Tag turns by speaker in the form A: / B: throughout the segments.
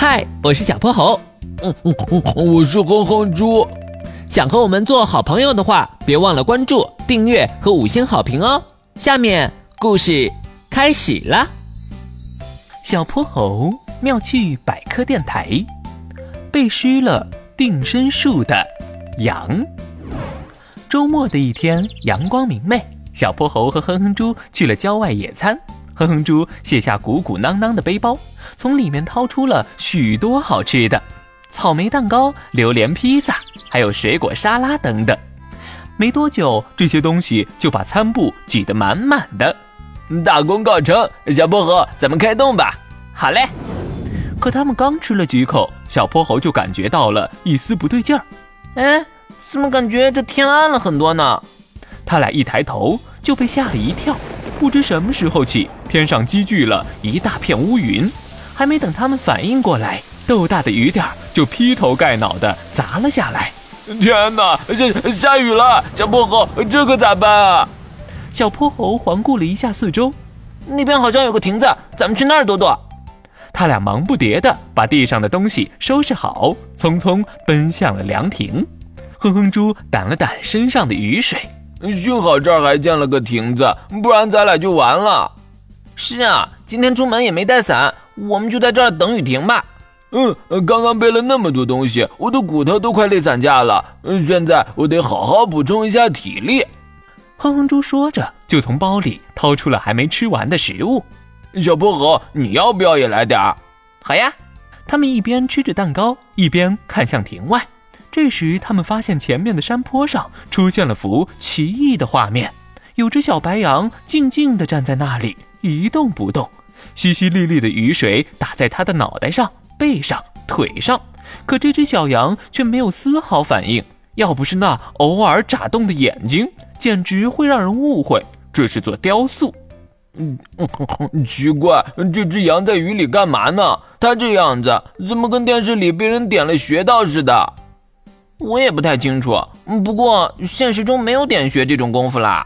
A: 嗨，我是小泼猴。
B: 嗯嗯嗯，我是哼哼猪。
A: 想和我们做好朋友的话，别忘了关注、订阅和五星好评哦。下面故事开始啦。
C: 小泼猴妙趣百科电台，背湿了定身术的羊。周末的一天，阳光明媚，小泼猴和哼哼猪去了郊外野餐。哼哼猪卸下鼓鼓囊囊的背包，从里面掏出了许多好吃的：草莓蛋糕、榴莲披萨，还有水果沙拉等等。没多久，这些东西就把餐布挤得满满的。
B: 大功告成，小泼猴，咱们开动吧！
A: 好嘞。
C: 可他们刚吃了几口，小泼猴就感觉到了一丝不对劲儿。
A: 哎，怎么感觉这天暗了很多呢？
C: 他俩一抬头就被吓了一跳。不知什么时候起，天上积聚了一大片乌云，还没等他们反应过来，豆大的雨点就劈头盖脑的砸了下来。
B: 天哪，这下雨了！小泼猴，这可咋办啊？
C: 小泼猴环顾了一下四周，
A: 那边好像有个亭子，咱们去那儿躲躲。
C: 他俩忙不迭的把地上的东西收拾好，匆匆奔向了凉亭。哼哼猪掸了掸身上的雨水，
B: 幸好这儿还建了个亭子，不然咱俩就完了。
A: 是啊，今天出门也没带伞，我们就在这儿等雨停吧。
B: 嗯，刚刚背了那么多东西，我的骨头都快累散架了。嗯，现在我得好好补充一下体力。
C: 哼哼猪说着，就从包里掏出了还没吃完的食物。
B: 小泼猴，你要不要也来点儿？
A: 好呀！
C: 他们一边吃着蛋糕，一边看向庭外。这时，他们发现前面的山坡上出现了幅奇异的画面：有只小白羊静静地站在那里，一动不动。淅淅沥沥的雨水打在它的脑袋上。背上、腿上，可这只小羊却没有丝毫反应。要不是那偶尔眨动的眼睛，简直会让人误会这是座雕塑。
B: 嗯，奇怪，这只羊在雨里干嘛呢？它这样子怎么跟电视里被人点了穴道似的？
A: 我也不太清楚。不过现实中没有点穴这种功夫啦。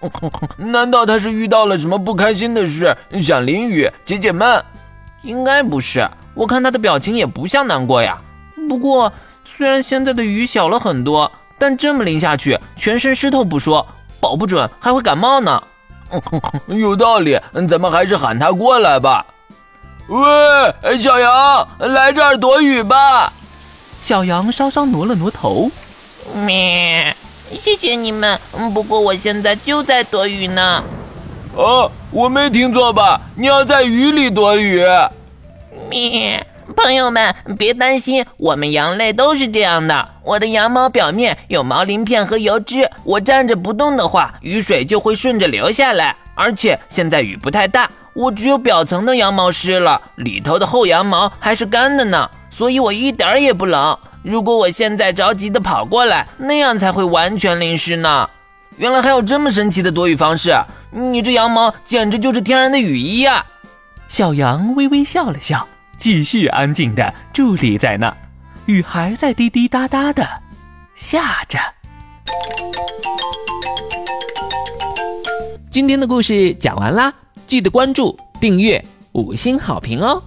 B: 难道他是遇到了什么不开心的事，想淋雨解解闷？
A: 应该不是。我看他的表情也不像难过呀。不过，虽然现在的雨小了很多，但这么淋下去，全身湿透不说，保不准还会感冒呢。
B: 有道理，咱们还是喊他过来吧。喂，小羊，来这儿躲雨吧。
C: 小羊稍稍挪了挪头。
D: 咩，谢谢你们。不过我现在就在躲雨呢。
B: 哦，我没听错吧？你要在雨里躲雨？
D: 咩，朋友们别担心，我们羊类都是这样的。我的羊毛表面有毛鳞片和油脂，我站着不动的话，雨水就会顺着流下来。而且现在雨不太大，我只有表层的羊毛湿了，里头的厚羊毛还是干的呢，所以我一点也不冷。如果我现在着急的跑过来，那样才会完全淋湿呢。
A: 原来还有这么神奇的躲雨方式，你这羊毛简直就是天然的雨衣呀！
C: 小羊微微笑了笑。继续安静的伫立在那，雨还在滴滴答答的下着。
A: 今天的故事讲完啦，记得关注、订阅、五星好评哦！